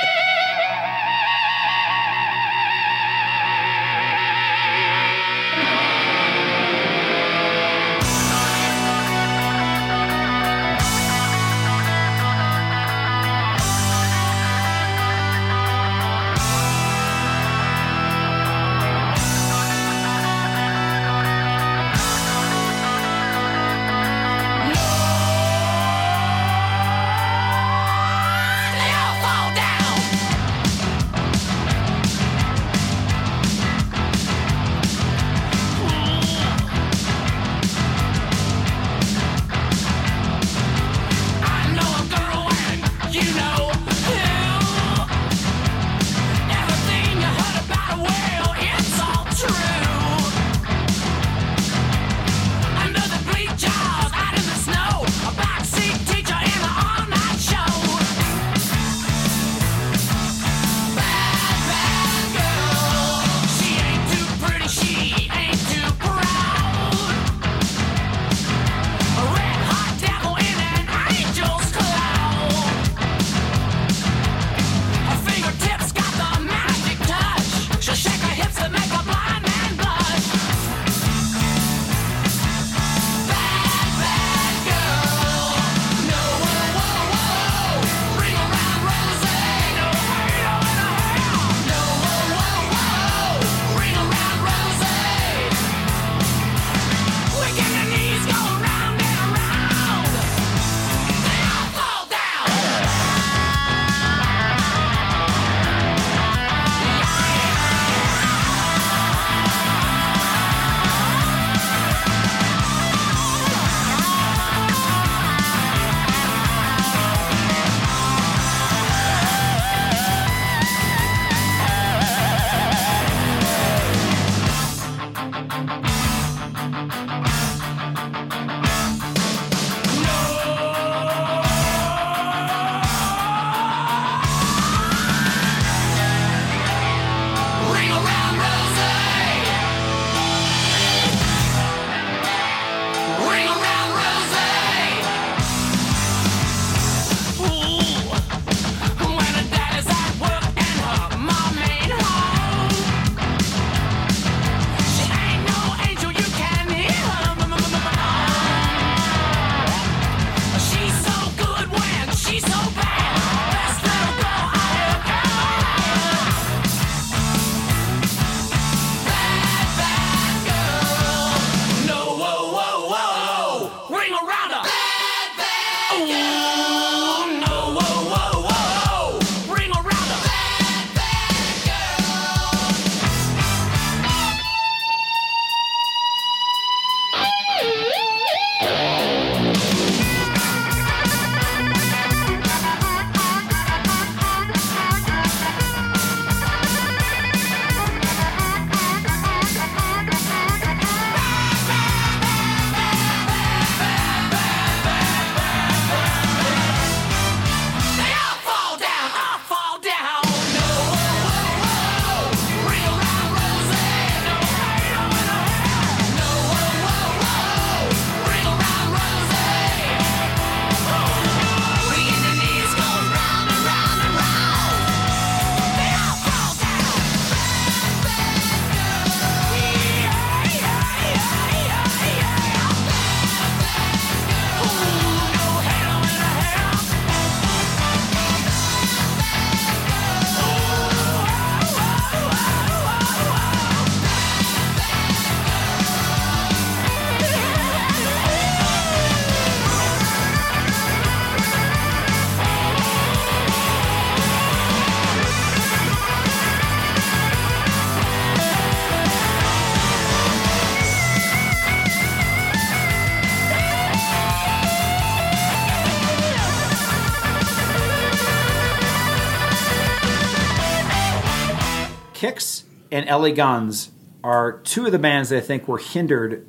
LA Guns are two of the bands that I think were hindered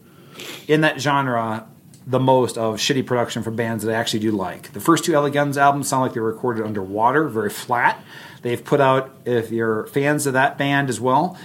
in that genre the most of shitty production from bands that I actually do like. The first two LA Guns albums sound like they were recorded underwater, very flat. They've put out, if you're fans of that band as well,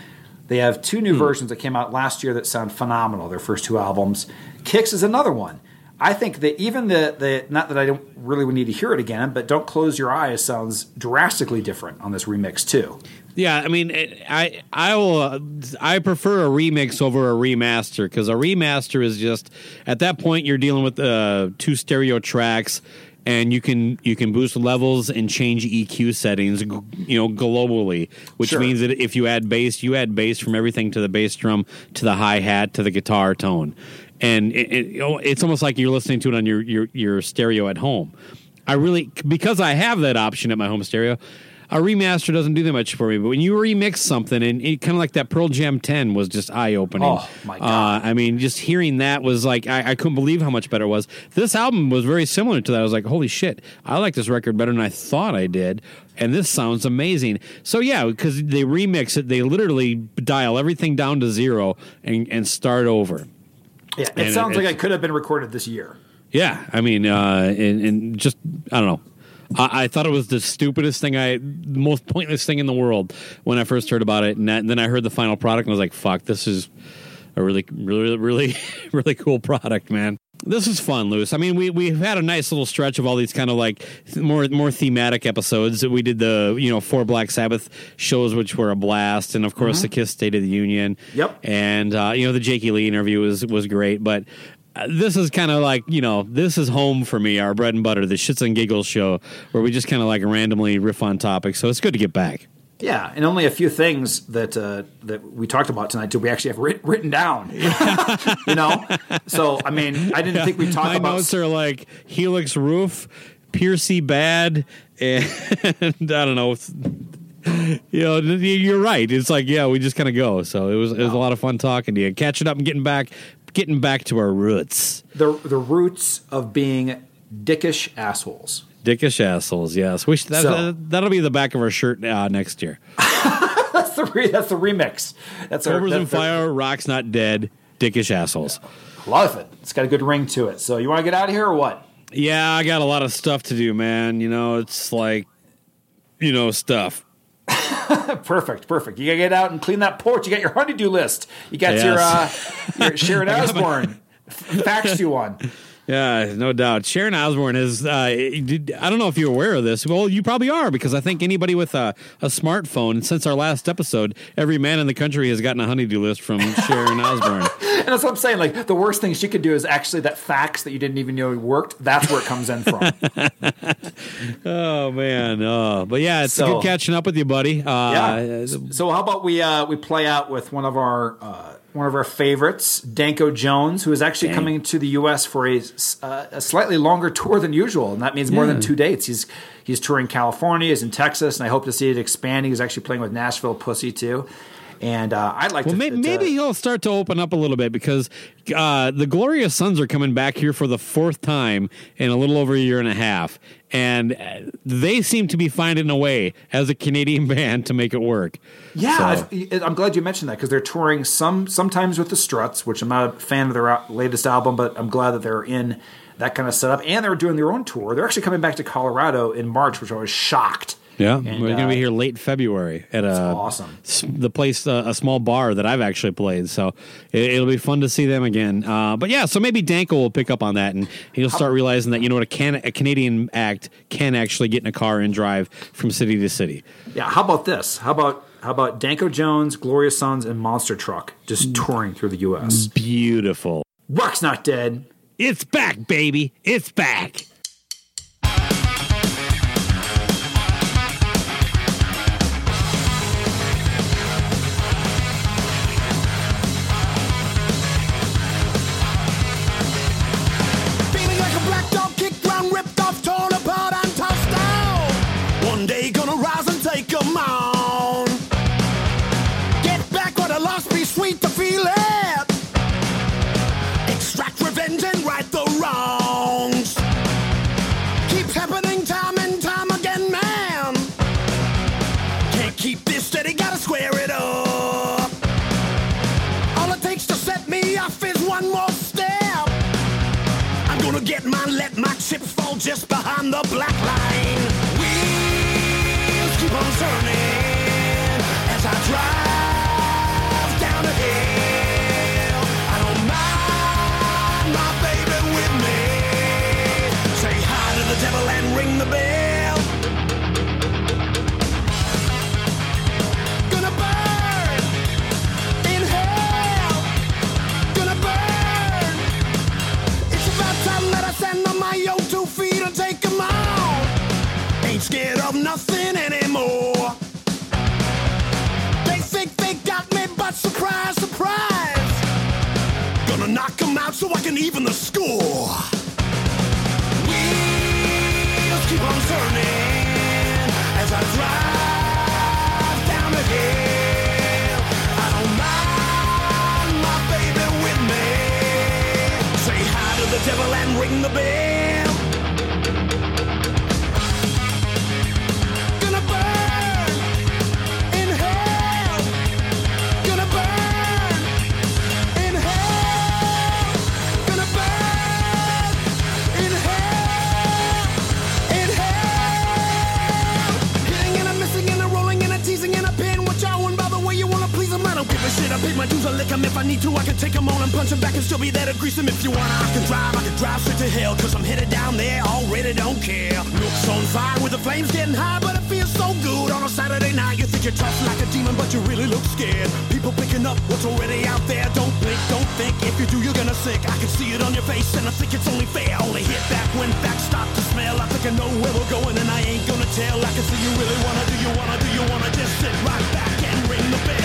they have two new hmm. versions that came out last year that sound phenomenal. Their first two albums. KIX is another one. I think that even the the not that I don't really need to hear it again, but "Don't Close Your Eyes" sounds drastically different on this remix too. Yeah, I mean, I I will I prefer a remix over a remaster because a remaster is just at that point you're dealing with uh, two stereo tracks, and you can you can boost levels and change EQ settings, you know, globally. Which Sure. means that if you add bass, you add bass from everything to the bass drum to the hi hat to the guitar tone, and it, it, it's almost like you're listening to it on your your your stereo at home. I really because I have that option at my home stereo. A remaster doesn't do that much for me, but when you remix something, and it kind of like that Pearl Jam 10 was just eye opening. Oh, my God. Uh, I mean, just hearing that was like, I, I couldn't believe how much better it was. This album was very similar to that. I was like, holy shit, I like this record better than I thought I did. And this sounds amazing. So, yeah, because they remix it, they literally dial everything down to zero and, and start over. Yeah, it And sounds like it's- it could have been recorded this year. Yeah, I mean, uh, and, and just I don't know. I, I thought it was the stupidest thing, I the most pointless thing in the world when I first heard about it, and, that, and then I heard the final product and I was like, "Fuck, this is a really, really, really, really cool product, man." This is fun, Loose. I mean, we we've had a nice little stretch of all these kind of like th- more more thematic episodes. We did the you know four Black Sabbath shows, which were a blast, and of course the Kiss State of the Union. Yep. And uh, you know the Jakey Lee interview was was great, but this is kind of like you know this is home for me, our bread and butter, the shits and giggles show, where we just kind of like randomly riff on topics. So it's good to get back. Yeah, and only a few things that uh, that we talked about tonight did we actually have writ- written down. you know, so I mean, I didn't think we talked My about. notes are like Helix Roof, Pearcy Bad, and I don't know. You know, you're right. It's like yeah, we just kind of go. So it was it was a lot of fun talking to you, catching up and getting back, getting back to our roots. the the roots of being dickish assholes. Dickish assholes. Yes, we should, that, So- that'll be the back of our shirt uh, next year. That's the re- that's the remix. That's our Cobras that's and Fire, Rock's Not Dead, Dickish Assholes. Love it. It's got a good ring to it. So you want to get out of here or what? Yeah, I got a lot of stuff to do, man. You know, it's like, you know, stuff. Perfect, perfect. You gotta get out and clean that porch. You got your honeydew list. You got your uh, your Sharon Osbourne faxed you one. Yeah, no doubt. Sharon Osbourne is. Uh, I don't know if you're aware of this. Well, you probably are because I think anybody with a, a smartphone since our last episode, every man in the country has gotten a honeydew list from Sharon Osbourne. And that's what I'm saying. Like the worst thing she could do is actually that fax that you didn't even know worked. That's where it comes in from. Oh man, oh, but yeah, it's So- good catching up with you, buddy. Uh, Yeah. So how about we uh, we play out with one of our uh, one of our favorites, Danko Jones, who is actually Dang. coming to the U.S. for a, uh, a slightly longer tour than usual, and that means more than two dates. He's he's touring California, he's in Texas, and I hope to see it expanding. He's actually playing with Nashville Pussy too, and uh, I'd like Well, to may- to- maybe he'll start to open up a little bit because uh, the Glorious Sons are coming back here for the fourth time in a little over a year and a half, and uh, they seem to be finding a way as a Canadian band to make it work. Yeah, So- I'm glad you mentioned that because they're touring some sometimes with the Struts, which I'm not a fan of their latest album, but I'm glad that they're in that kind of setup, and they're doing their own tour. They're actually coming back to Colorado in March, which I was shocked. Yeah, And, we're going to uh, be here late February at a awesome. the place, uh, a small bar that I've actually played. So it, it'll be fun to see them again. Uh, but yeah, so maybe Danko will pick up on that and he'll start realizing that you know what a, can, a Canadian act can actually get in a car and drive from city to city. Yeah, how about this? How about how about Danko Jones, Glorious Sons, and Monster Truck just touring through the U.S. Beautiful. Rock's not dead. It's back, baby. It's back. Behind the black line. Wheels keep on turning as I drive down the hill. I don't mind my baby with me. Say hi to the devil and ring the bell. Can even the score. Wheels keep on turning as I drive down the hill. I don't mind my baby with me. Say hi to the devil and ring the bell. If I need to. I can take 'em on and punch 'em back and still be there to grease 'em if you wanna. I can drive. I can drive straight to hell. Cause I'm headed down there. Already don't care. Looks on fire with the flames getting high, but it feels so good on a Saturday night. You think you're tough like a demon, but you really look scared. People picking up what's already out there. Don't blink, don't think. If you do, you're gonna sick. I can see it on your face, and I think it's only fair. Only hit back when facts start to smell. I think I know where we're going, and I ain't gonna tell. I can see you really wanna. Do you wanna? Do you wanna just sit right back and ring the bell?